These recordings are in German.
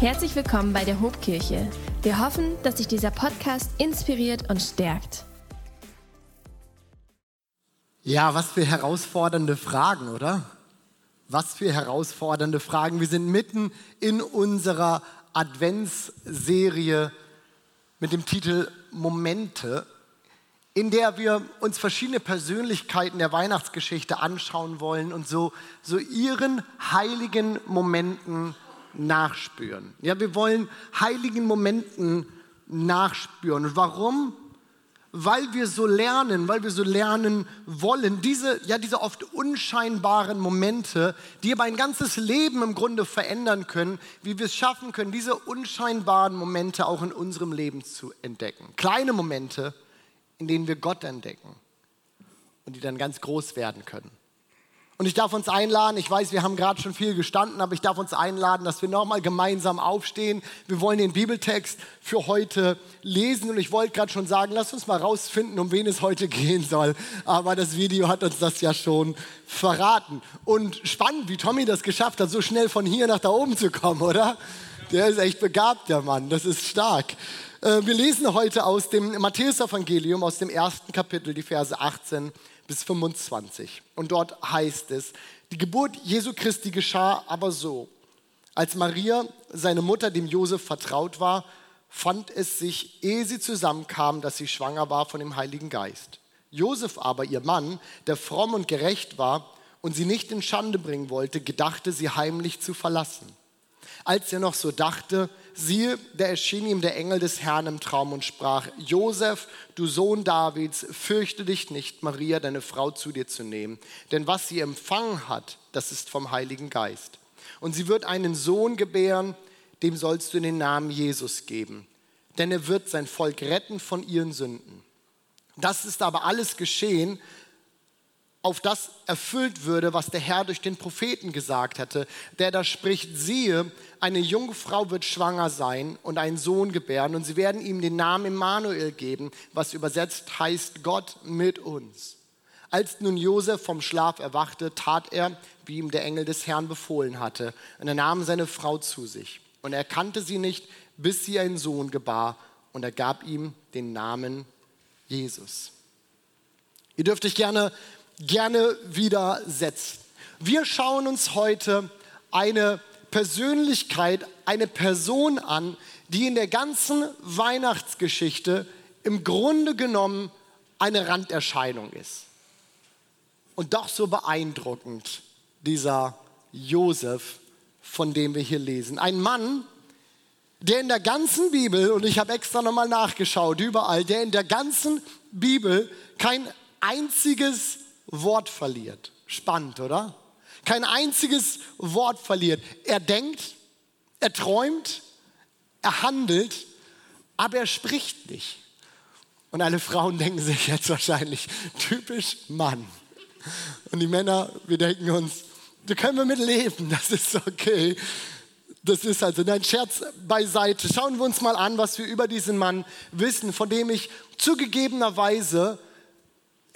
Herzlich willkommen bei der Hobkirche. Wir hoffen, dass sich dieser Podcast inspiriert und stärkt. Ja, was für herausfordernde Fragen, oder? Was für herausfordernde Fragen. Wir sind mitten in unserer Adventsserie mit dem Titel Momente, in der wir uns verschiedene Persönlichkeiten der Weihnachtsgeschichte anschauen wollen und so, so ihren heiligen Momenten nachspüren. Ja, wir wollen heiligen Momenten nachspüren. Warum? Weil wir so lernen, weil wir so lernen wollen, diese, ja, diese oft unscheinbaren Momente, die aber ein ganzes Leben im Grunde verändern können, wie wir es schaffen können, diese unscheinbaren Momente auch in unserem Leben zu entdecken. Kleine Momente, in denen wir Gott entdecken und die dann ganz groß werden können. Und ich darf uns einladen, ich weiß, wir haben gerade schon viel gestanden, aber ich darf uns einladen, dass wir nochmal gemeinsam aufstehen. Wir wollen den Bibeltext für heute lesen und ich wollte gerade schon sagen, lass uns mal rausfinden, um wen es heute gehen soll. Aber das Video hat uns das ja schon verraten. Und spannend, wie Tommy das geschafft hat, so schnell von hier nach da oben zu kommen, oder? Der ist echt begabt, der Mann, das ist stark. Äh, wir lesen heute aus dem Matthäus-Evangelium, aus dem ersten Kapitel, die Verse 18 bis 25. Und dort heißt es, die Geburt Jesu Christi geschah aber so. Als Maria, seine Mutter, dem Josef vertraut war, fand es sich, ehe sie zusammenkam, dass sie schwanger war von dem Heiligen Geist. Josef aber, ihr Mann, der fromm und gerecht war und sie nicht in Schande bringen wollte, gedachte sie heimlich zu verlassen. Als er noch so dachte, siehe, da erschien ihm der Engel des Herrn im Traum und sprach, Josef, du Sohn Davids, fürchte dich nicht, Maria, deine Frau, zu dir zu nehmen, denn was sie empfangen hat, das ist vom Heiligen Geist. Und sie wird einen Sohn gebären, dem sollst du den Namen Jesus geben, denn er wird sein Volk retten von ihren Sünden. Das ist aber alles geschehen, auf das erfüllt würde, was der Herr durch den Propheten gesagt hatte, der da spricht, siehe, eine Jungfrau wird schwanger sein und einen Sohn gebären und sie werden ihm den Namen Immanuel geben, was übersetzt heißt Gott mit uns. Als nun Josef vom Schlaf erwachte, tat er, wie ihm der Engel des Herrn befohlen hatte, und er nahm seine Frau zu sich. Und er kannte sie nicht, bis sie einen Sohn gebar, und er gab ihm den Namen Jesus. Ihr dürft euch gerne gerne widersetzt. Wir schauen uns heute eine Persönlichkeit, eine Person an, die in der ganzen Weihnachtsgeschichte im Grunde genommen eine Randerscheinung ist. Und doch so beeindruckend, dieser Josef, von dem wir hier lesen. Ein Mann, der in der ganzen Bibel, und ich habe extra nochmal nachgeschaut, überall, der in der ganzen Bibel kein einziges Wort verliert. Spannend, oder? Kein einziges Wort verliert. Er denkt, er träumt, er handelt, aber er spricht nicht. Und alle Frauen denken sich jetzt wahrscheinlich, typisch Mann. Und die Männer, wir denken uns, da können wir mit leben, das ist okay. Das ist also ein Scherz beiseite. Schauen wir uns mal an, was wir über diesen Mann wissen, von dem ich zugegebenerweise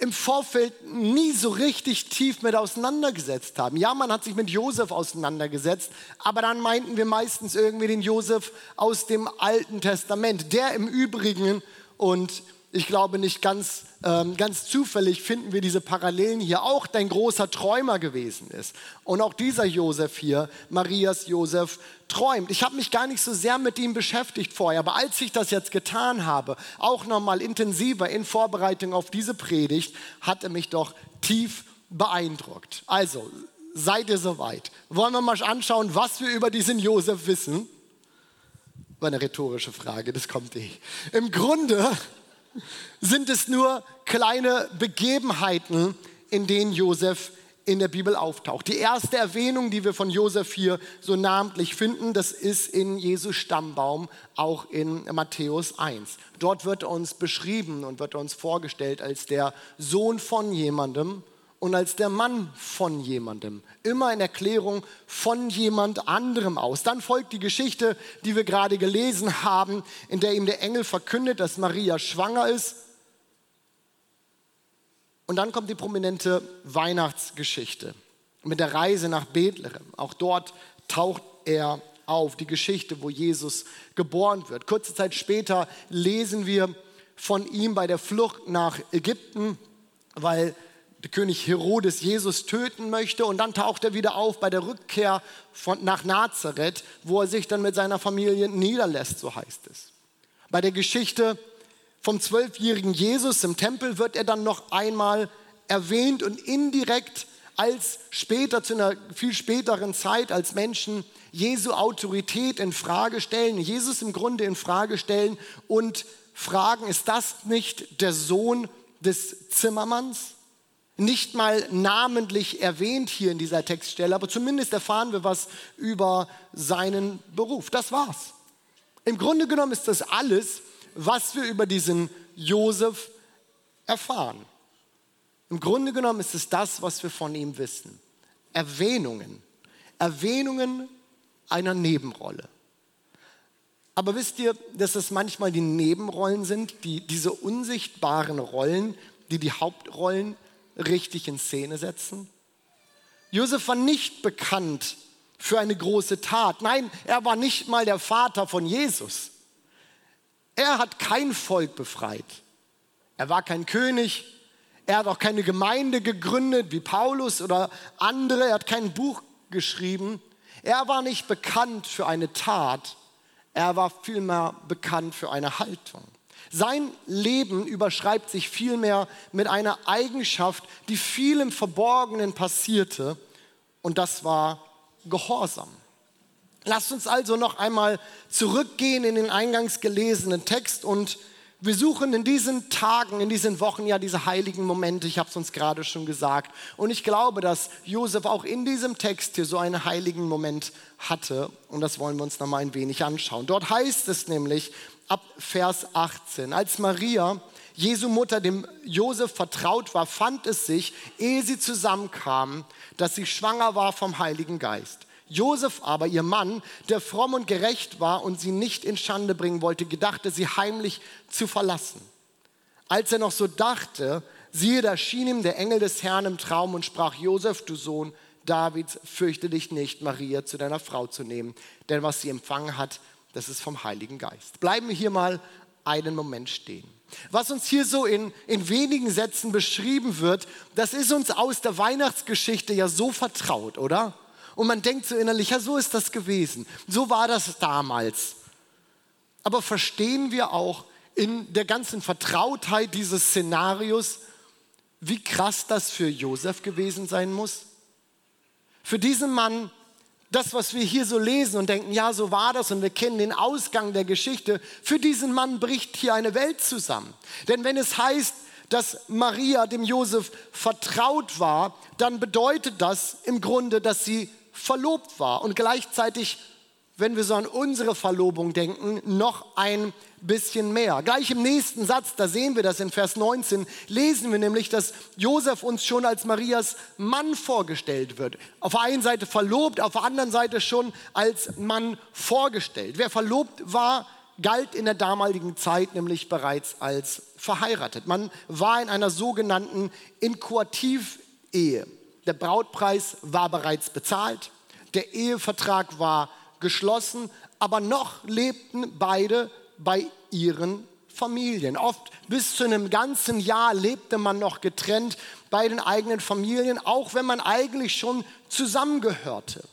im Vorfeld nie so richtig tief mit auseinandergesetzt haben. Ja, man hat sich mit Josef auseinandergesetzt, aber dann meinten wir meistens irgendwie den Josef aus dem Alten Testament, der im Übrigen und ich glaube nicht ganz, ähm, ganz zufällig finden wir diese Parallelen hier, auch dein großer Träumer gewesen ist. Und auch dieser Josef hier, Marias Josef, träumt. Ich habe mich gar nicht so sehr mit ihm beschäftigt vorher, aber als ich das jetzt getan habe, auch nochmal intensiver in Vorbereitung auf diese Predigt, hat er mich doch tief beeindruckt. Also, seid ihr soweit? Wollen wir mal anschauen, was wir über diesen Josef wissen? War eine rhetorische Frage, das kommt eh. Im Grunde sind es nur kleine Begebenheiten, in denen Josef in der Bibel auftaucht. Die erste Erwähnung, die wir von Josef hier so namentlich finden, das ist in Jesu Stammbaum, auch in Matthäus 1. Dort wird uns beschrieben und wird uns vorgestellt als der Sohn von jemandem, und als der Mann von jemandem. Immer in Erklärung von jemand anderem aus. Dann folgt die Geschichte, die wir gerade gelesen haben, in der ihm der Engel verkündet, dass Maria schwanger ist. Und dann kommt die prominente Weihnachtsgeschichte mit der Reise nach Bethlehem. Auch dort taucht er auf, die Geschichte, wo Jesus geboren wird. Kurze Zeit später lesen wir von ihm bei der Flucht nach Ägypten, weil der König Herodes Jesus töten möchte. Und dann taucht er wieder auf bei der Rückkehr von, nach Nazareth, wo er sich dann mit seiner Familie niederlässt, so heißt es. Bei der Geschichte vom zwölfjährigen Jesus im Tempel wird er dann noch einmal erwähnt und indirekt als später, zu einer viel späteren Zeit, als Menschen Jesu Autorität in Frage stellen, Jesus im Grunde in Frage stellen und fragen, ist das nicht der Sohn des Zimmermanns? Nicht mal namentlich erwähnt hier in dieser Textstelle, aber zumindest erfahren wir was über seinen Beruf. Das war's. Im Grunde genommen ist das alles, was wir über diesen Josef erfahren. Im Grunde genommen ist es das, was wir von ihm wissen. Erwähnungen. Erwähnungen einer Nebenrolle. Aber wisst ihr, dass es manchmal die Nebenrollen sind, die, diese unsichtbaren Rollen, die die Hauptrollen richtig in Szene setzen? Josef war nicht bekannt für eine große Tat. Nein, er war nicht mal der Vater von Jesus. Er hat kein Volk befreit. Er war kein König. Er hat auch keine Gemeinde gegründet wie Paulus oder andere. Er hat kein Buch geschrieben. Er war nicht bekannt für eine Tat. Er war vielmehr bekannt für eine Haltung. Sein Leben überschreibt sich vielmehr mit einer Eigenschaft, die viel im Verborgenen passierte, und das war Gehorsam. Lasst uns also noch einmal zurückgehen in den eingangs gelesenen Text und wir suchen in diesen Tagen, in diesen Wochen ja diese heiligen Momente, ich habe es uns gerade schon gesagt. Und ich glaube, dass Josef auch in diesem Text hier so einen heiligen Moment hatte. Und das wollen wir uns noch mal ein wenig anschauen. Dort heißt es nämlich ab Vers 18, als Maria, Jesu Mutter, dem Josef vertraut war, fand es sich, ehe sie zusammenkamen, dass sie schwanger war vom Heiligen Geist. Josef aber, ihr Mann, der fromm und gerecht war und sie nicht in Schande bringen wollte, gedachte, sie heimlich zu verlassen. Als er noch so dachte, siehe, da schien ihm der Engel des Herrn im Traum und sprach, Josef, du Sohn Davids, fürchte dich nicht, Maria zu deiner Frau zu nehmen, denn was sie empfangen hat, das ist vom Heiligen Geist. Bleiben wir hier mal einen Moment stehen. Was uns hier so in, in wenigen Sätzen beschrieben wird, das ist uns aus der Weihnachtsgeschichte ja so vertraut, oder? Und man denkt so innerlich, ja, so ist das gewesen. So war das damals. Aber verstehen wir auch in der ganzen Vertrautheit dieses Szenarios, wie krass das für Josef gewesen sein muss? Für diesen Mann, das, was wir hier so lesen und denken, ja, so war das und wir kennen den Ausgang der Geschichte, für diesen Mann bricht hier eine Welt zusammen. Denn wenn es heißt, dass Maria dem Josef vertraut war, dann bedeutet das im Grunde, dass sie verlobt war und gleichzeitig, wenn wir so an unsere Verlobung denken, noch ein bisschen mehr. Gleich im nächsten Satz, da sehen wir das in Vers 19, lesen wir nämlich, dass Josef uns schon als Marias Mann vorgestellt wird. Auf der einen Seite verlobt, auf der anderen Seite schon als Mann vorgestellt. Wer verlobt war, galt in der damaligen Zeit nämlich bereits als verheiratet. Man war in einer sogenannten Inkuativ-Ehe. Der Brautpreis war bereits bezahlt, der Ehevertrag war geschlossen, aber noch lebten beide bei ihren Familien. Oft bis zu einem ganzen Jahr lebte man noch getrennt bei den eigenen Familien, auch wenn man eigentlich schon zusammengehörte.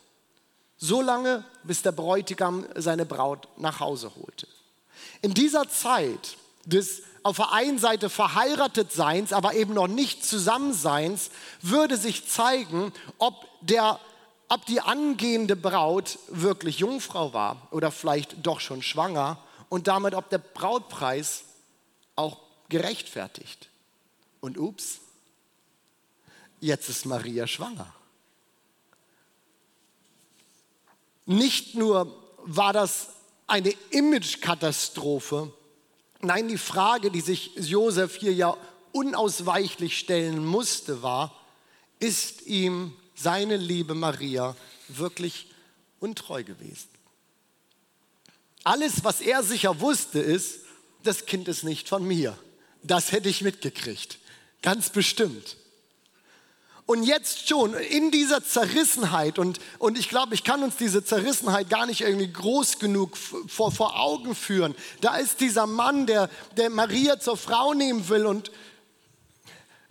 So lange, bis der Bräutigam seine Braut nach Hause holte. In dieser Zeit des auf der einen Seite verheiratet Seins, aber eben noch nicht Zusammenseins, würde sich zeigen, ob, der, ob die angehende Braut wirklich Jungfrau war oder vielleicht doch schon schwanger und damit ob der Brautpreis auch gerechtfertigt. Und ups, jetzt ist Maria schwanger. Nicht nur war das eine Imagekatastrophe, Nein, die Frage, die sich Josef hier ja unausweichlich stellen musste, war, ist ihm seine liebe Maria wirklich untreu gewesen? Alles, was er sicher wusste, ist, das Kind ist nicht von mir. Das hätte ich mitgekriegt. Ganz bestimmt. Und jetzt schon in dieser Zerrissenheit, und, und ich glaube, ich kann uns diese Zerrissenheit gar nicht irgendwie groß genug vor, vor Augen führen. Da ist dieser Mann, der, der Maria zur Frau nehmen will und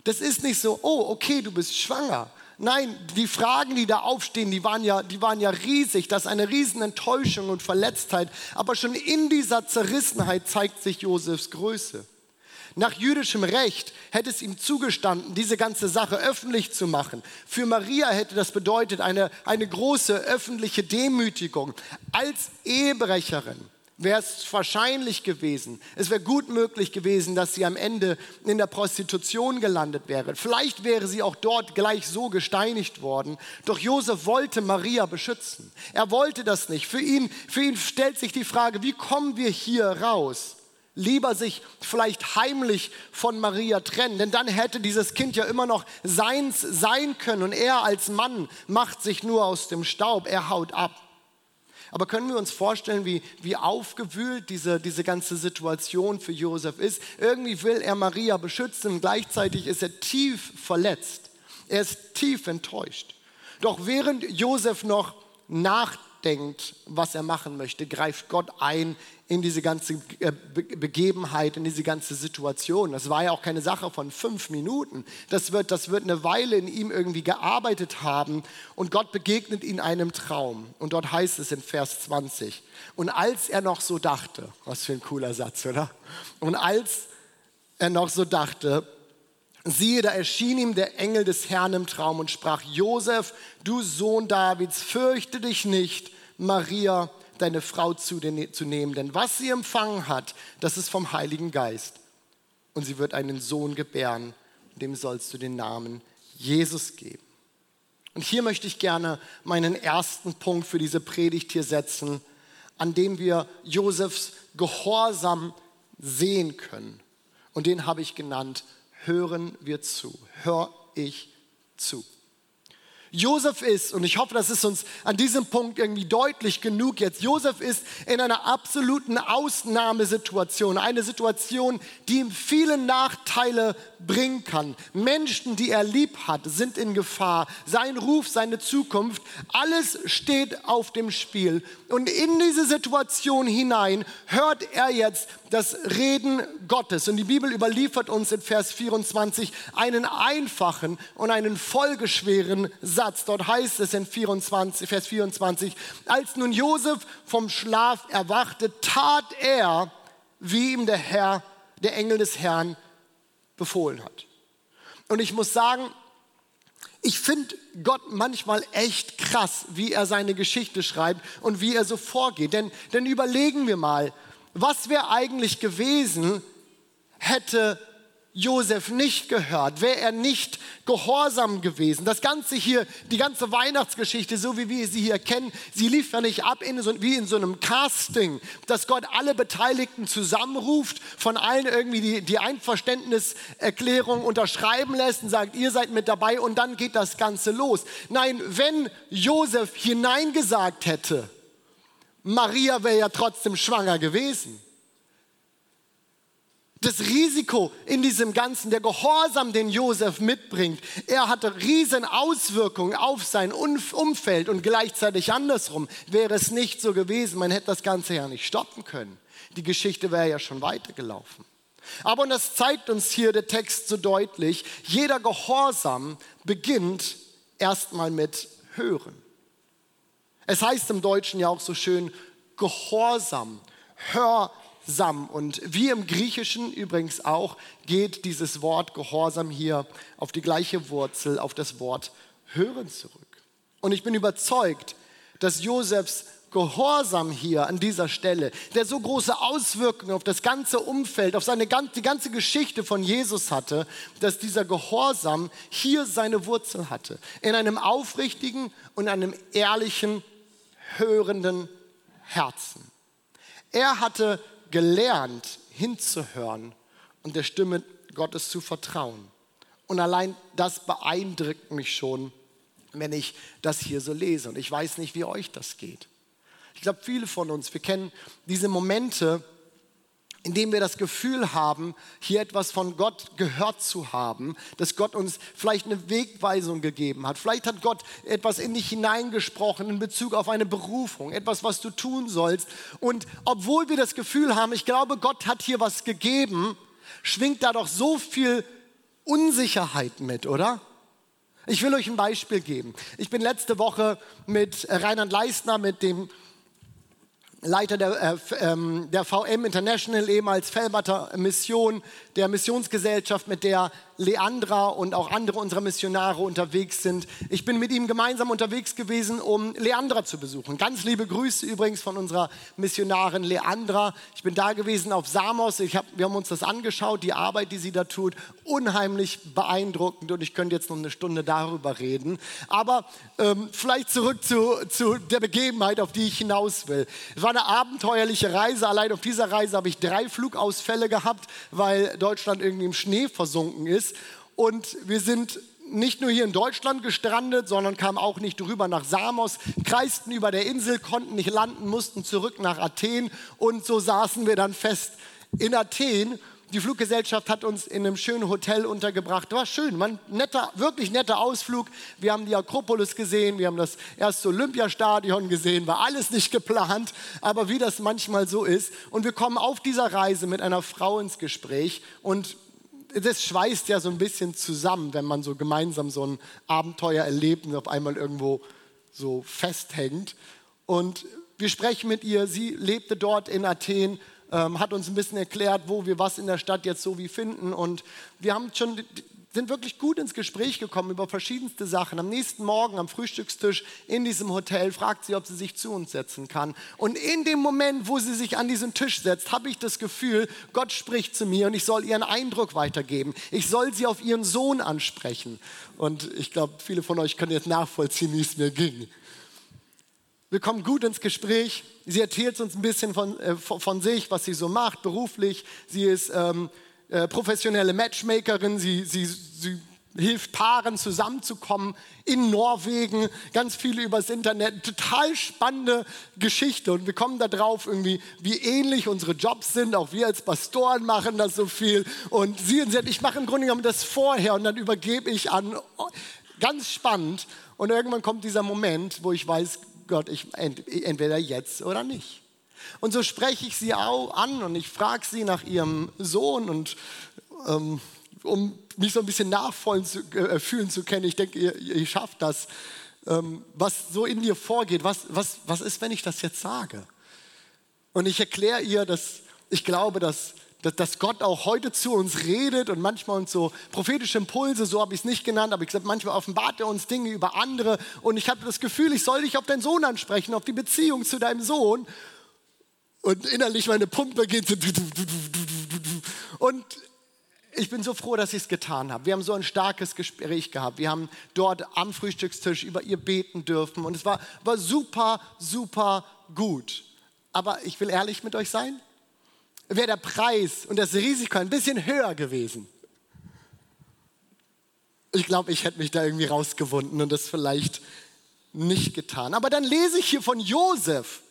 das ist nicht so, oh, okay, du bist schwanger. Nein, die Fragen, die da aufstehen, die waren ja, die waren ja riesig. Das ist eine riesen Enttäuschung und Verletztheit. Aber schon in dieser Zerrissenheit zeigt sich Josefs Größe. Nach jüdischem Recht hätte es ihm zugestanden, diese ganze Sache öffentlich zu machen. Für Maria hätte das bedeutet eine, eine große öffentliche Demütigung. Als Ehebrecherin wäre es wahrscheinlich gewesen, es wäre gut möglich gewesen, dass sie am Ende in der Prostitution gelandet wäre. Vielleicht wäre sie auch dort gleich so gesteinigt worden. Doch Josef wollte Maria beschützen. Er wollte das nicht. Für ihn, für ihn stellt sich die Frage, wie kommen wir hier raus? lieber sich vielleicht heimlich von Maria trennen, denn dann hätte dieses Kind ja immer noch seins sein können und er als Mann macht sich nur aus dem Staub, er haut ab. Aber können wir uns vorstellen, wie, wie aufgewühlt diese, diese ganze Situation für Josef ist? Irgendwie will er Maria beschützen gleichzeitig ist er tief verletzt. Er ist tief enttäuscht. Doch während Josef noch nachdenkt, was er machen möchte, greift Gott ein in diese ganze äh, Begebenheit, in diese ganze Situation. Das war ja auch keine Sache von fünf Minuten. Das wird, das wird eine Weile in ihm irgendwie gearbeitet haben und Gott begegnet ihm einem Traum. Und dort heißt es in Vers 20, und als er noch so dachte, was für ein cooler Satz, oder? Und als er noch so dachte, siehe, da erschien ihm der Engel des Herrn im Traum und sprach, Josef, du Sohn Davids, fürchte dich nicht, Maria deine Frau zu, den, zu nehmen, denn was sie empfangen hat, das ist vom Heiligen Geist. Und sie wird einen Sohn gebären, dem sollst du den Namen Jesus geben. Und hier möchte ich gerne meinen ersten Punkt für diese Predigt hier setzen, an dem wir Josefs Gehorsam sehen können. Und den habe ich genannt, hören wir zu, hör ich zu. Josef ist, und ich hoffe, das ist uns an diesem Punkt irgendwie deutlich genug jetzt, Josef ist in einer absoluten Ausnahmesituation, eine Situation, die ihm viele Nachteile bringen kann. Menschen, die er lieb hat, sind in Gefahr. Sein Ruf, seine Zukunft, alles steht auf dem Spiel. Und in diese Situation hinein hört er jetzt das Reden Gottes. Und die Bibel überliefert uns in Vers 24 einen einfachen und einen folgeschweren Satz. Dort heißt es in 24, Vers 24, als nun Josef vom Schlaf erwachte, tat er, wie ihm der Herr, der Engel des Herrn, befohlen hat. Und ich muss sagen, ich finde Gott manchmal echt krass, wie er seine Geschichte schreibt und wie er so vorgeht. Denn, denn überlegen wir mal, was wäre eigentlich gewesen, hätte Josef nicht gehört, wäre er nicht gehorsam gewesen. Das Ganze hier, die ganze Weihnachtsgeschichte, so wie wir sie hier kennen, sie lief ja nicht ab in so, wie in so einem Casting, dass Gott alle Beteiligten zusammenruft, von allen irgendwie die, die Einverständniserklärung unterschreiben lässt und sagt, ihr seid mit dabei und dann geht das Ganze los. Nein, wenn Josef hineingesagt hätte, Maria wäre ja trotzdem schwanger gewesen das Risiko in diesem Ganzen, der Gehorsam, den Josef mitbringt, er hatte riesen Auswirkungen auf sein Umfeld und gleichzeitig andersrum wäre es nicht so gewesen, man hätte das Ganze ja nicht stoppen können. Die Geschichte wäre ja schon weitergelaufen. Aber, und das zeigt uns hier der Text so deutlich, jeder Gehorsam beginnt erstmal mit Hören. Es heißt im Deutschen ja auch so schön, Gehorsam, hör Sam. Und wie im Griechischen übrigens auch, geht dieses Wort Gehorsam hier auf die gleiche Wurzel, auf das Wort hören zurück. Und ich bin überzeugt, dass Josefs Gehorsam hier an dieser Stelle, der so große Auswirkungen auf das ganze Umfeld, auf seine, die ganze Geschichte von Jesus hatte, dass dieser Gehorsam hier seine Wurzel hatte. In einem aufrichtigen und einem ehrlichen, hörenden Herzen. Er hatte gelernt, hinzuhören und der Stimme Gottes zu vertrauen. Und allein das beeindruckt mich schon, wenn ich das hier so lese. Und ich weiß nicht, wie euch das geht. Ich glaube, viele von uns, wir kennen diese Momente indem wir das Gefühl haben, hier etwas von Gott gehört zu haben, dass Gott uns vielleicht eine Wegweisung gegeben hat. Vielleicht hat Gott etwas in dich hineingesprochen in Bezug auf eine Berufung, etwas, was du tun sollst. Und obwohl wir das Gefühl haben, ich glaube, Gott hat hier was gegeben, schwingt da doch so viel Unsicherheit mit, oder? Ich will euch ein Beispiel geben. Ich bin letzte Woche mit Reinhard Leistner, mit dem Leiter der, äh, ähm, der VM International, ehemals Felberter Mission, der Missionsgesellschaft, mit der Leandra und auch andere unserer Missionare unterwegs sind. Ich bin mit ihm gemeinsam unterwegs gewesen, um Leandra zu besuchen. Ganz liebe Grüße übrigens von unserer Missionarin Leandra. Ich bin da gewesen auf Samos. Hab, wir haben uns das angeschaut, die Arbeit, die sie da tut. Unheimlich beeindruckend und ich könnte jetzt noch eine Stunde darüber reden. Aber ähm, vielleicht zurück zu, zu der Begebenheit, auf die ich hinaus will. Es war eine abenteuerliche Reise. Allein auf dieser Reise habe ich drei Flugausfälle gehabt, weil Deutschland irgendwie im Schnee versunken ist. Und wir sind nicht nur hier in Deutschland gestrandet, sondern kamen auch nicht rüber nach Samos, kreisten über der Insel, konnten nicht landen, mussten zurück nach Athen und so saßen wir dann fest in Athen. Die Fluggesellschaft hat uns in einem schönen Hotel untergebracht. War schön, ein netter, wirklich netter Ausflug. Wir haben die Akropolis gesehen, wir haben das erste Olympiastadion gesehen, war alles nicht geplant, aber wie das manchmal so ist. Und wir kommen auf dieser Reise mit einer Frau ins Gespräch und das schweißt ja so ein bisschen zusammen, wenn man so gemeinsam so ein Abenteuer erlebt und auf einmal irgendwo so festhängt. Und wir sprechen mit ihr, sie lebte dort in Athen, ähm, hat uns ein bisschen erklärt, wo wir was in der Stadt jetzt so wie finden. Und wir haben schon sind wirklich gut ins Gespräch gekommen über verschiedenste Sachen. Am nächsten Morgen am Frühstückstisch in diesem Hotel fragt sie, ob sie sich zu uns setzen kann. Und in dem Moment, wo sie sich an diesen Tisch setzt, habe ich das Gefühl, Gott spricht zu mir und ich soll ihren Eindruck weitergeben. Ich soll sie auf ihren Sohn ansprechen. Und ich glaube, viele von euch können jetzt nachvollziehen, wie es mir ging. Wir kommen gut ins Gespräch. Sie erzählt uns ein bisschen von, äh, von sich, was sie so macht, beruflich. Sie ist ähm, äh, professionelle Matchmakerin, sie, sie, sie hilft Paaren zusammenzukommen in Norwegen, ganz viele übers Internet, total spannende Geschichte. Und wir kommen da drauf irgendwie, wie ähnlich unsere Jobs sind, auch wir als Pastoren machen das so viel. Und sie sie, ich mache im Grunde genommen das vorher und dann übergebe ich an, ganz spannend. Und irgendwann kommt dieser Moment, wo ich weiß, Gott, ich, entweder jetzt oder nicht. Und so spreche ich sie auch an und ich frage sie nach ihrem Sohn und ähm, um mich so ein bisschen nachfühlen zu, äh, können. Ich denke, ihr, ihr schafft das. Ähm, was so in dir vorgeht, was, was, was ist, wenn ich das jetzt sage? Und ich erkläre ihr, dass ich glaube, dass, dass, Gott auch heute zu uns redet und manchmal uns so prophetische Impulse, so habe ich es nicht genannt, aber ich glaube, manchmal offenbart er uns Dinge über andere. Und ich habe das Gefühl, ich soll dich auf deinen Sohn ansprechen, auf die Beziehung zu deinem Sohn und innerlich meine Pumpe geht. Und ich bin so froh, dass ich es getan habe. Wir haben so ein starkes Gespräch gehabt. Wir haben dort am Frühstückstisch über ihr beten dürfen und es war, war super, super gut. Aber ich will ehrlich mit euch sein, wäre der Preis und das Risiko ein bisschen höher gewesen. Ich glaube, ich hätte mich da irgendwie rausgewunden und das vielleicht nicht getan. Aber dann lese ich hier von Josef.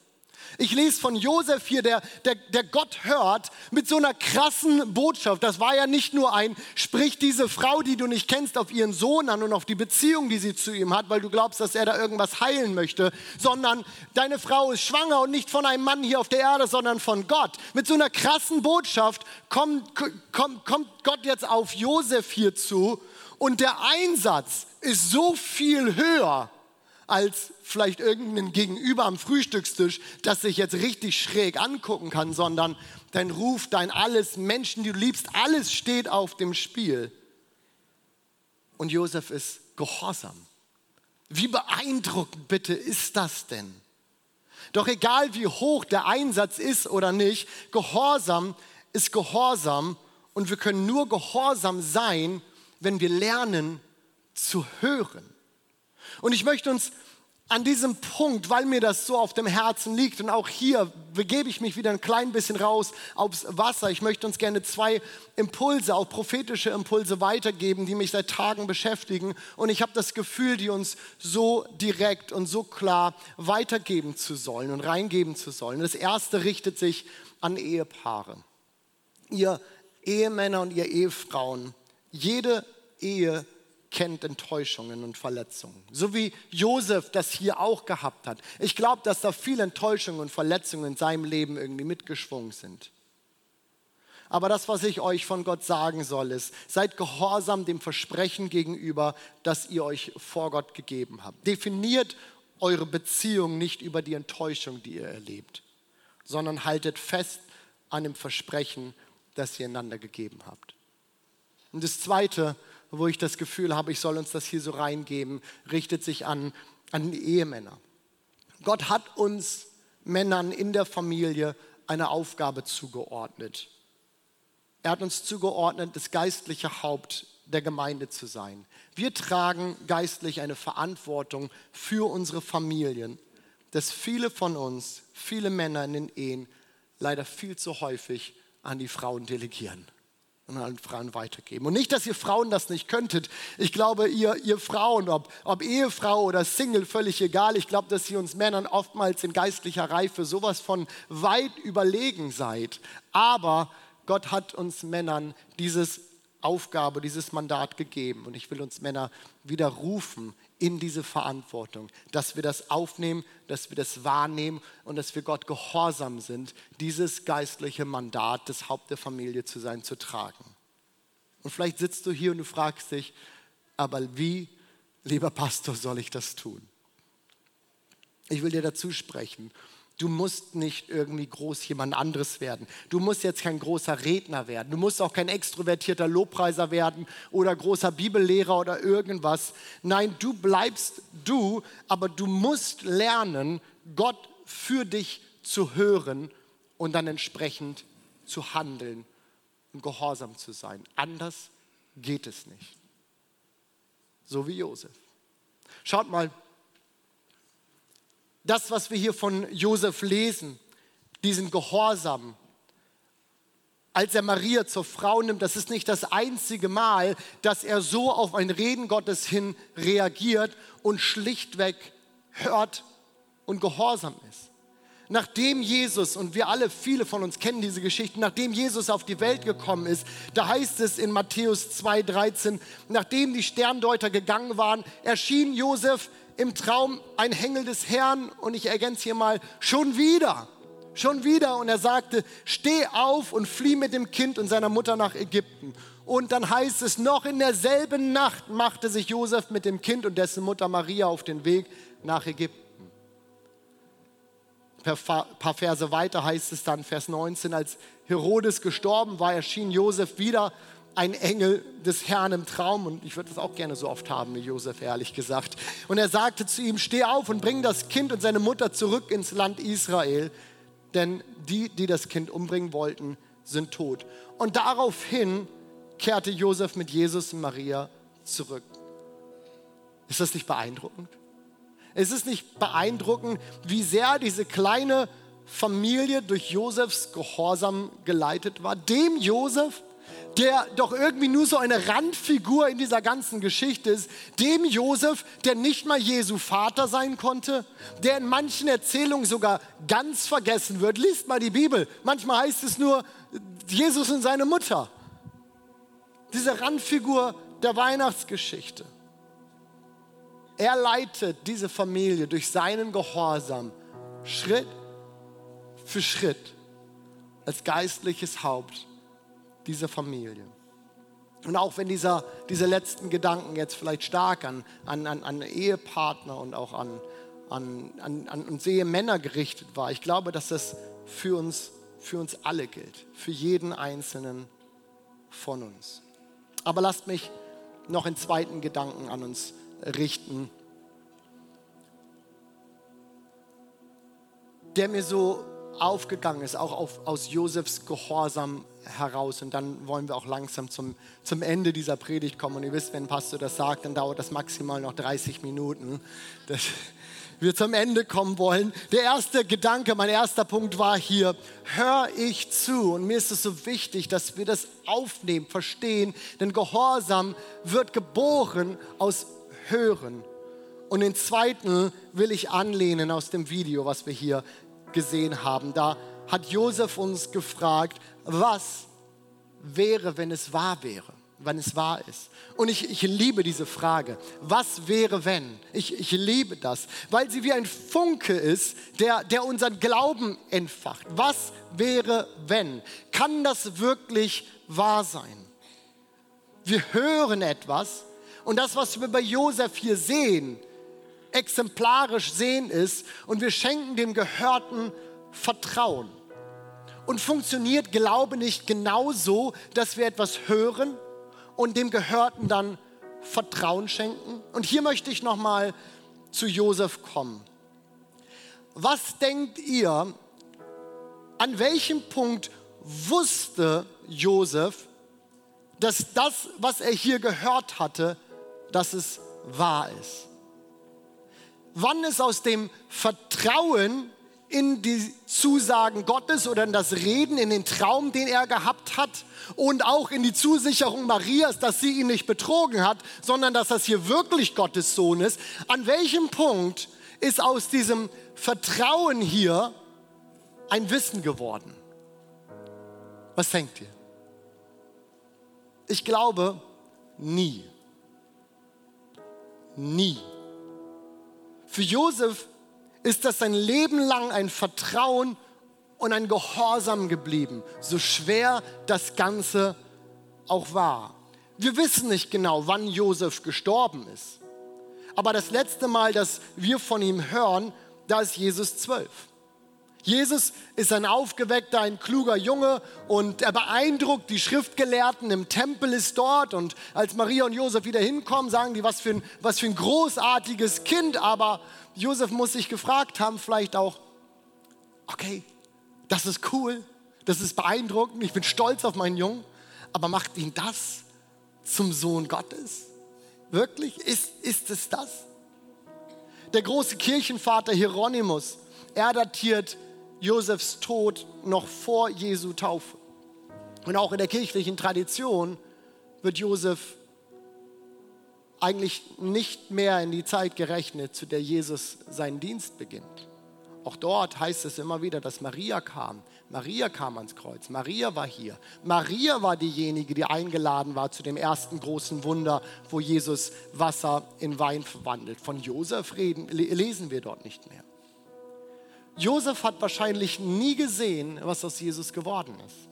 Ich lese von Josef hier, der, der, der Gott hört, mit so einer krassen Botschaft. Das war ja nicht nur ein, sprich diese Frau, die du nicht kennst, auf ihren Sohn an und auf die Beziehung, die sie zu ihm hat, weil du glaubst, dass er da irgendwas heilen möchte, sondern deine Frau ist schwanger und nicht von einem Mann hier auf der Erde, sondern von Gott. Mit so einer krassen Botschaft kommt, kommt, kommt Gott jetzt auf Josef hier zu und der Einsatz ist so viel höher als vielleicht irgendein Gegenüber am Frühstückstisch, das sich jetzt richtig schräg angucken kann, sondern dein Ruf, dein Alles, Menschen, die du liebst, alles steht auf dem Spiel. Und Josef ist gehorsam. Wie beeindruckend bitte ist das denn? Doch egal wie hoch der Einsatz ist oder nicht, Gehorsam ist Gehorsam und wir können nur gehorsam sein, wenn wir lernen zu hören. Und ich möchte uns an diesem Punkt, weil mir das so auf dem Herzen liegt und auch hier begebe ich mich wieder ein klein bisschen raus aufs Wasser. Ich möchte uns gerne zwei Impulse, auch prophetische Impulse weitergeben, die mich seit Tagen beschäftigen und ich habe das Gefühl, die uns so direkt und so klar weitergeben zu sollen und reingeben zu sollen. Das erste richtet sich an Ehepaare. ihr Ehemänner und ihr Ehefrauen, jede Ehe kennt Enttäuschungen und Verletzungen. So wie Josef das hier auch gehabt hat. Ich glaube, dass da viele Enttäuschungen und Verletzungen in seinem Leben irgendwie mitgeschwungen sind. Aber das, was ich euch von Gott sagen soll, ist, seid gehorsam dem Versprechen gegenüber, das ihr euch vor Gott gegeben habt. Definiert eure Beziehung nicht über die Enttäuschung, die ihr erlebt, sondern haltet fest an dem Versprechen, das ihr einander gegeben habt. Und das Zweite, wo ich das Gefühl habe, ich soll uns das hier so reingeben, richtet sich an, an die Ehemänner. Gott hat uns Männern in der Familie eine Aufgabe zugeordnet. Er hat uns zugeordnet, das geistliche Haupt der Gemeinde zu sein. Wir tragen geistlich eine Verantwortung für unsere Familien, dass viele von uns, viele Männer in den Ehen leider viel zu häufig an die Frauen delegieren und an Frauen weitergeben. Und nicht, dass ihr Frauen das nicht könntet. Ich glaube, ihr, ihr Frauen, ob, ob Ehefrau oder Single, völlig egal. Ich glaube, dass ihr uns Männern oftmals in geistlicher Reife sowas von weit überlegen seid. Aber Gott hat uns Männern dieses Aufgabe, dieses Mandat gegeben. Und ich will uns Männer wieder rufen in diese Verantwortung, dass wir das aufnehmen, dass wir das wahrnehmen und dass wir Gott gehorsam sind, dieses geistliche Mandat, das Haupt der Familie zu sein, zu tragen. Und vielleicht sitzt du hier und du fragst dich, aber wie, lieber Pastor, soll ich das tun? Ich will dir dazu sprechen. Du musst nicht irgendwie groß jemand anderes werden. Du musst jetzt kein großer Redner werden. Du musst auch kein extrovertierter Lobpreiser werden oder großer Bibellehrer oder irgendwas. Nein, du bleibst du, aber du musst lernen, Gott für dich zu hören und dann entsprechend zu handeln und gehorsam zu sein. Anders geht es nicht. So wie Josef. Schaut mal, das, was wir hier von Josef lesen, diesen Gehorsam, als er Maria zur Frau nimmt, das ist nicht das einzige Mal, dass er so auf ein Reden Gottes hin reagiert und schlichtweg hört und gehorsam ist. Nachdem Jesus, und wir alle, viele von uns kennen diese Geschichte, nachdem Jesus auf die Welt gekommen ist, da heißt es in Matthäus 2,13, nachdem die Sterndeuter gegangen waren, erschien Josef im Traum ein Engel des Herrn und ich ergänze hier mal, schon wieder, schon wieder. Und er sagte, steh auf und flieh mit dem Kind und seiner Mutter nach Ägypten. Und dann heißt es, noch in derselben Nacht machte sich Josef mit dem Kind und dessen Mutter Maria auf den Weg nach Ägypten. Ein paar Verse weiter heißt es dann, Vers 19, als Herodes gestorben war, erschien Josef wieder ein Engel des Herrn im Traum und ich würde das auch gerne so oft haben wie Josef, ehrlich gesagt. Und er sagte zu ihm, steh auf und bring das Kind und seine Mutter zurück ins Land Israel, denn die, die das Kind umbringen wollten, sind tot. Und daraufhin kehrte Josef mit Jesus und Maria zurück. Ist das nicht beeindruckend? Ist es nicht beeindruckend, wie sehr diese kleine Familie durch Josefs Gehorsam geleitet war? Dem Josef, der doch irgendwie nur so eine Randfigur in dieser ganzen Geschichte ist, dem Josef, der nicht mal Jesu Vater sein konnte, der in manchen Erzählungen sogar ganz vergessen wird. Liest mal die Bibel. Manchmal heißt es nur Jesus und seine Mutter. Diese Randfigur der Weihnachtsgeschichte. Er leitet diese Familie durch seinen Gehorsam Schritt für Schritt als geistliches Haupt dieser Familie. Und auch wenn dieser, diese letzten Gedanken jetzt vielleicht stark an, an, an, an Ehepartner und auch an, an, an, an uns Ehemänner gerichtet war, ich glaube, dass das für uns, für uns alle gilt, für jeden Einzelnen von uns. Aber lasst mich noch einen zweiten Gedanken an uns richten, der mir so aufgegangen ist, auch auf, aus Josefs Gehorsam heraus. Und dann wollen wir auch langsam zum, zum Ende dieser Predigt kommen. Und ihr wisst, wenn Pastor das sagt, dann dauert das maximal noch 30 Minuten, dass wir zum Ende kommen wollen. Der erste Gedanke, mein erster Punkt war hier, hör ich zu. Und mir ist es so wichtig, dass wir das aufnehmen, verstehen. Denn Gehorsam wird geboren aus Hören. Und den zweiten will ich anlehnen aus dem Video, was wir hier gesehen haben. Da hat Josef uns gefragt, was wäre, wenn es wahr wäre, wenn es wahr ist. Und ich, ich liebe diese Frage. Was wäre, wenn? Ich, ich liebe das, weil sie wie ein Funke ist, der, der unseren Glauben entfacht. Was wäre, wenn? Kann das wirklich wahr sein? Wir hören etwas und das, was wir bei Josef hier sehen, exemplarisch sehen ist und wir schenken dem Gehörten Vertrauen. Und funktioniert Glaube nicht genauso, dass wir etwas hören und dem Gehörten dann Vertrauen schenken? Und hier möchte ich nochmal zu Josef kommen. Was denkt ihr, an welchem Punkt wusste Josef, dass das, was er hier gehört hatte, dass es wahr ist? Wann ist aus dem Vertrauen in die Zusagen Gottes oder in das Reden, in den Traum, den er gehabt hat und auch in die Zusicherung Marias, dass sie ihn nicht betrogen hat, sondern dass das hier wirklich Gottes Sohn ist. An welchem Punkt ist aus diesem Vertrauen hier ein Wissen geworden? Was denkt ihr? Ich glaube, nie. Nie. Für Josef ist das sein Leben lang ein Vertrauen und ein Gehorsam geblieben, so schwer das Ganze auch war. Wir wissen nicht genau, wann Josef gestorben ist. Aber das letzte Mal, dass wir von ihm hören, da ist Jesus zwölf. Jesus ist ein aufgeweckter, ein kluger Junge und er beeindruckt die Schriftgelehrten im Tempel ist dort und als Maria und Josef wieder hinkommen, sagen die, was für ein, was für ein großartiges Kind, aber Josef muss sich gefragt haben, vielleicht auch, okay, das ist cool, das ist beeindruckend, ich bin stolz auf meinen Jungen, aber macht ihn das zum Sohn Gottes? Wirklich? Ist, ist es das? Der große Kirchenvater Hieronymus, er datiert Josefs Tod noch vor Jesu Taufe. Und auch in der kirchlichen Tradition wird Josef eigentlich nicht mehr in die Zeit gerechnet, zu der Jesus seinen Dienst beginnt. Auch dort heißt es immer wieder, dass Maria kam. Maria kam ans Kreuz. Maria war hier. Maria war diejenige, die eingeladen war zu dem ersten großen Wunder, wo Jesus Wasser in Wein verwandelt. Von Josef reden, lesen wir dort nicht mehr. Josef hat wahrscheinlich nie gesehen, was aus Jesus geworden ist.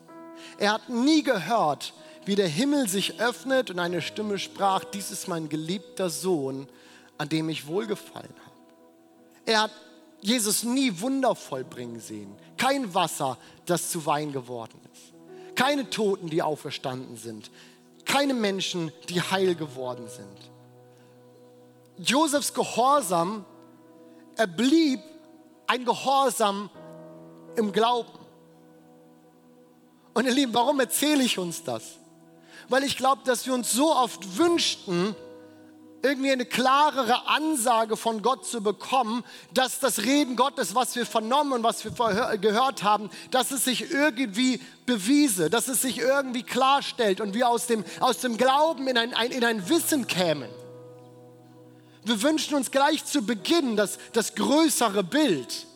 Er hat nie gehört, wie der Himmel sich öffnet und eine Stimme sprach, dies ist mein geliebter Sohn, an dem ich wohlgefallen habe. Er hat Jesus nie Wunder vollbringen sehen. Kein Wasser, das zu Wein geworden ist. Keine Toten, die auferstanden sind. Keine Menschen, die heil geworden sind. Josefs Gehorsam, er blieb ein Gehorsam im Glauben. Und ihr Lieben, warum erzähle ich uns das? Weil ich glaube, dass wir uns so oft wünschten, irgendwie eine klarere Ansage von Gott zu bekommen, dass das Reden Gottes, was wir vernommen und was wir gehört haben, dass es sich irgendwie bewiese, dass es sich irgendwie klarstellt und wir aus dem, aus dem Glauben in ein, ein, in ein Wissen kämen. Wir wünschen uns gleich zu Beginn das, das größere Bild,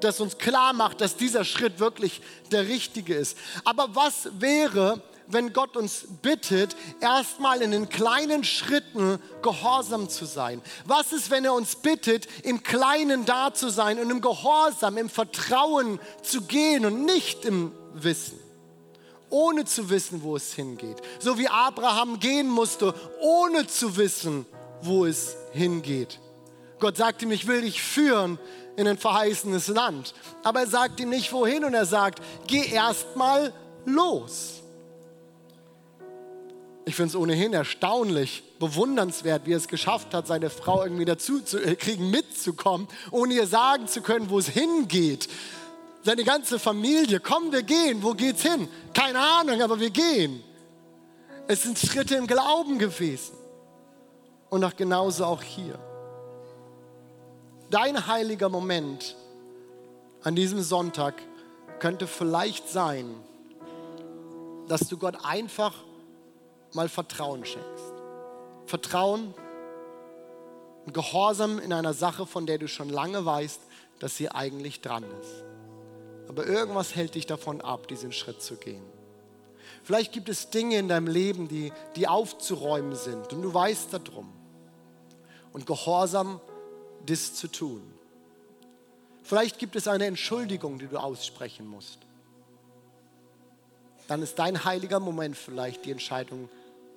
das uns klar macht, dass dieser Schritt wirklich der richtige ist. Aber was wäre, wenn Gott uns bittet, erstmal in den kleinen Schritten gehorsam zu sein? Was ist, wenn er uns bittet, im Kleinen da zu sein und im Gehorsam, im Vertrauen zu gehen und nicht im Wissen? Ohne zu wissen, wo es hingeht. So wie Abraham gehen musste, ohne zu wissen, wo es hingeht. Gott sagt ihm, ich will dich führen in ein verheißenes Land. Aber er sagt ihm nicht wohin und er sagt, geh erstmal los. Ich finde es ohnehin erstaunlich, bewundernswert, wie er es geschafft hat, seine Frau irgendwie dazu zu äh, kriegen, mitzukommen, ohne ihr sagen zu können, wo es hingeht. Seine ganze Familie, komm, wir gehen, wo geht's hin? Keine Ahnung, aber wir gehen. Es sind Schritte im Glauben gewesen. Und auch genauso auch hier. Dein heiliger Moment an diesem Sonntag könnte vielleicht sein, dass du Gott einfach mal Vertrauen schenkst. Vertrauen und Gehorsam in einer Sache, von der du schon lange weißt, dass sie eigentlich dran ist. Aber irgendwas hält dich davon ab, diesen Schritt zu gehen. Vielleicht gibt es Dinge in deinem Leben, die, die aufzuräumen sind und du weißt darum. Und Gehorsam, das zu tun. Vielleicht gibt es eine Entschuldigung, die du aussprechen musst. Dann ist dein heiliger Moment vielleicht die Entscheidung,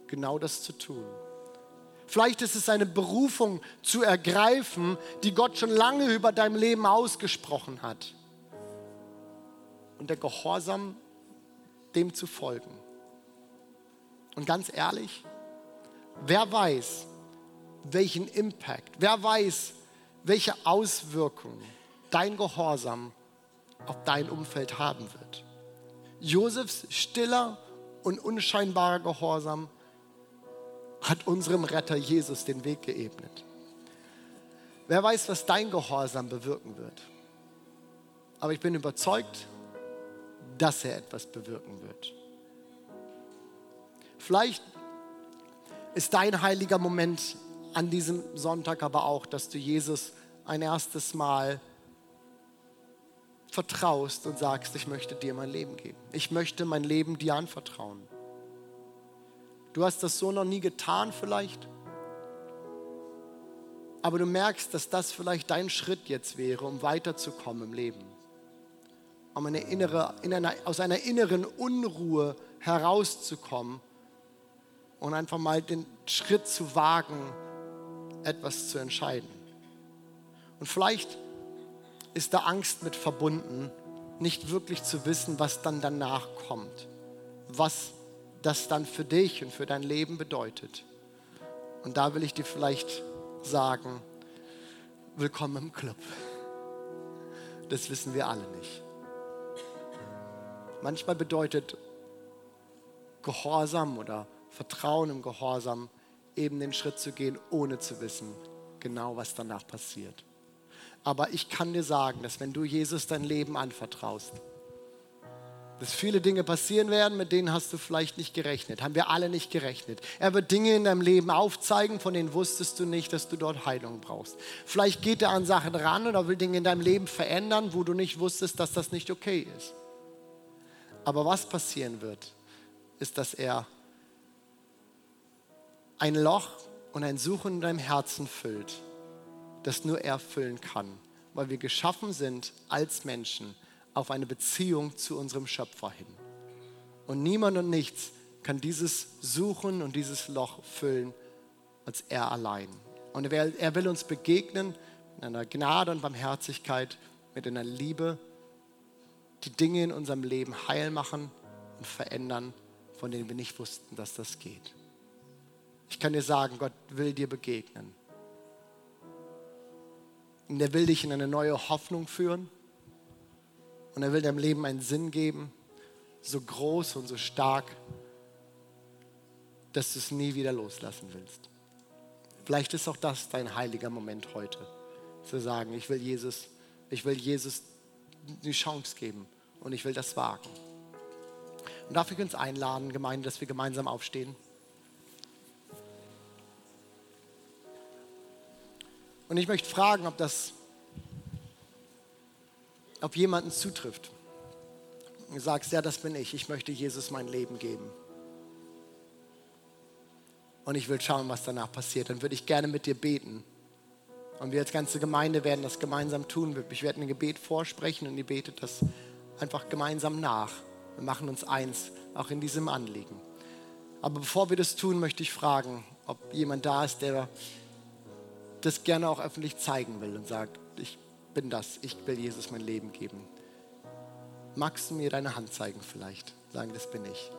genau das zu tun. Vielleicht ist es eine Berufung zu ergreifen, die Gott schon lange über dein Leben ausgesprochen hat. Und der Gehorsam dem zu folgen. Und ganz ehrlich, wer weiß, welchen Impact, wer weiß, welche Auswirkungen dein Gehorsam auf dein Umfeld haben wird. Josefs stiller und unscheinbarer Gehorsam hat unserem Retter Jesus den Weg geebnet. Wer weiß, was dein Gehorsam bewirken wird. Aber ich bin überzeugt, dass er etwas bewirken wird. Vielleicht ist dein heiliger Moment an diesem Sonntag aber auch, dass du Jesus ein erstes Mal vertraust und sagst, ich möchte dir mein Leben geben. Ich möchte mein Leben dir anvertrauen. Du hast das so noch nie getan vielleicht, aber du merkst, dass das vielleicht dein Schritt jetzt wäre, um weiterzukommen im Leben um eine innere, in einer, aus einer inneren Unruhe herauszukommen und einfach mal den Schritt zu wagen, etwas zu entscheiden. Und vielleicht ist da Angst mit verbunden, nicht wirklich zu wissen, was dann danach kommt, was das dann für dich und für dein Leben bedeutet. Und da will ich dir vielleicht sagen, willkommen im Club. Das wissen wir alle nicht. Manchmal bedeutet Gehorsam oder Vertrauen im Gehorsam eben den Schritt zu gehen, ohne zu wissen, genau was danach passiert. Aber ich kann dir sagen, dass wenn du Jesus dein Leben anvertraust, dass viele Dinge passieren werden, mit denen hast du vielleicht nicht gerechnet. Haben wir alle nicht gerechnet. Er wird Dinge in deinem Leben aufzeigen, von denen wusstest du nicht, dass du dort Heilung brauchst. Vielleicht geht er an Sachen ran oder will Dinge in deinem Leben verändern, wo du nicht wusstest, dass das nicht okay ist. Aber was passieren wird, ist, dass er ein Loch und ein Suchen in deinem Herzen füllt, das nur er füllen kann, weil wir geschaffen sind als Menschen auf eine Beziehung zu unserem Schöpfer hin. Und niemand und nichts kann dieses Suchen und dieses Loch füllen als er allein. Und er will uns begegnen in einer Gnade und Barmherzigkeit, mit einer Liebe, die Dinge in unserem Leben heil machen und verändern, von denen wir nicht wussten, dass das geht. Ich kann dir sagen, Gott will dir begegnen. Und er will dich in eine neue Hoffnung führen. Und er will deinem Leben einen Sinn geben, so groß und so stark, dass du es nie wieder loslassen willst. Vielleicht ist auch das dein heiliger Moment heute, zu sagen, ich will Jesus, ich will Jesus die Chance geben und ich will das wagen. Und darf ich uns einladen, Gemeinde, dass wir gemeinsam aufstehen? Und ich möchte fragen, ob das ob jemanden zutrifft. Du sagst, ja, das bin ich. Ich möchte Jesus mein Leben geben. Und ich will schauen, was danach passiert. Dann würde ich gerne mit dir beten. Und wir als ganze Gemeinde werden das gemeinsam tun. Ich werde ein Gebet vorsprechen und ihr betet das einfach gemeinsam nach. Wir machen uns eins, auch in diesem Anliegen. Aber bevor wir das tun, möchte ich fragen, ob jemand da ist, der das gerne auch öffentlich zeigen will und sagt, ich bin das, ich will Jesus mein Leben geben. Magst du mir deine Hand zeigen vielleicht? Sagen, das bin ich.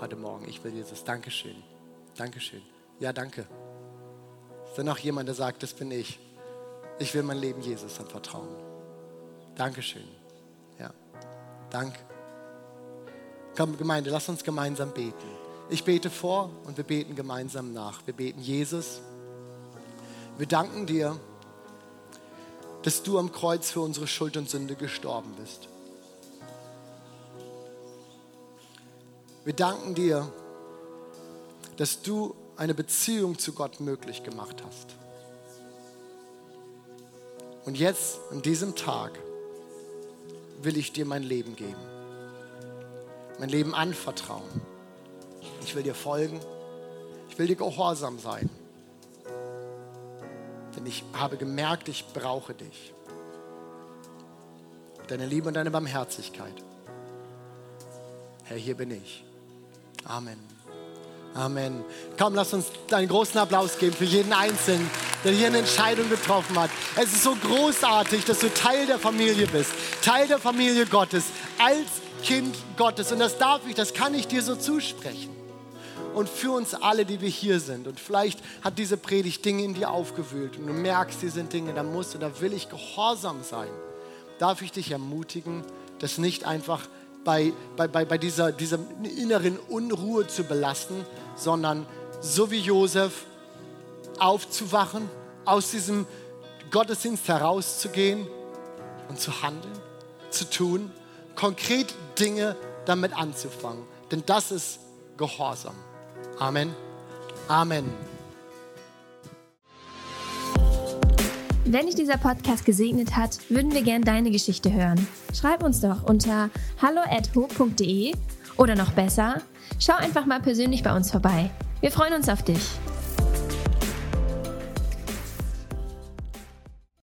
Heute Morgen, ich will Jesus. Dankeschön. Dankeschön. Ja, danke. Ist da noch jemand, der sagt, das bin ich? Ich will mein Leben Jesus anvertrauen. Dankeschön. Dank. Komm, Gemeinde, lass uns gemeinsam beten. Ich bete vor und wir beten gemeinsam nach. Wir beten, Jesus, wir danken dir, dass du am Kreuz für unsere Schuld und Sünde gestorben bist. Wir danken dir, dass du eine Beziehung zu Gott möglich gemacht hast. Und jetzt, an diesem Tag, will ich dir mein Leben geben. Mein Leben anvertrauen. Ich will dir folgen. Ich will dir gehorsam sein. Denn ich habe gemerkt, ich brauche dich. Deine Liebe und deine Barmherzigkeit. Herr, hier bin ich. Amen. Amen. Komm, lass uns einen großen Applaus geben für jeden Einzelnen, der hier eine Entscheidung getroffen hat. Es ist so großartig, dass du Teil der Familie bist, Teil der Familie Gottes, als Kind Gottes. Und das darf ich, das kann ich dir so zusprechen. Und für uns alle, die wir hier sind. Und vielleicht hat diese Predigt Dinge in dir aufgewühlt und du merkst, die sind Dinge, da muss und da will ich gehorsam sein. Darf ich dich ermutigen, das nicht einfach bei, bei, bei, dieser, dieser inneren Unruhe zu belassen, sondern so wie Josef aufzuwachen, aus diesem Gottesdienst herauszugehen und zu handeln, zu tun, konkret Dinge damit anzufangen. Denn das ist Gehorsam. Amen. Amen. Wenn dich dieser Podcast gesegnet hat, würden wir gerne deine Geschichte hören. Schreib uns doch unter hallo@ho.de oder noch besser, schau einfach mal persönlich bei uns vorbei. Wir freuen uns auf dich.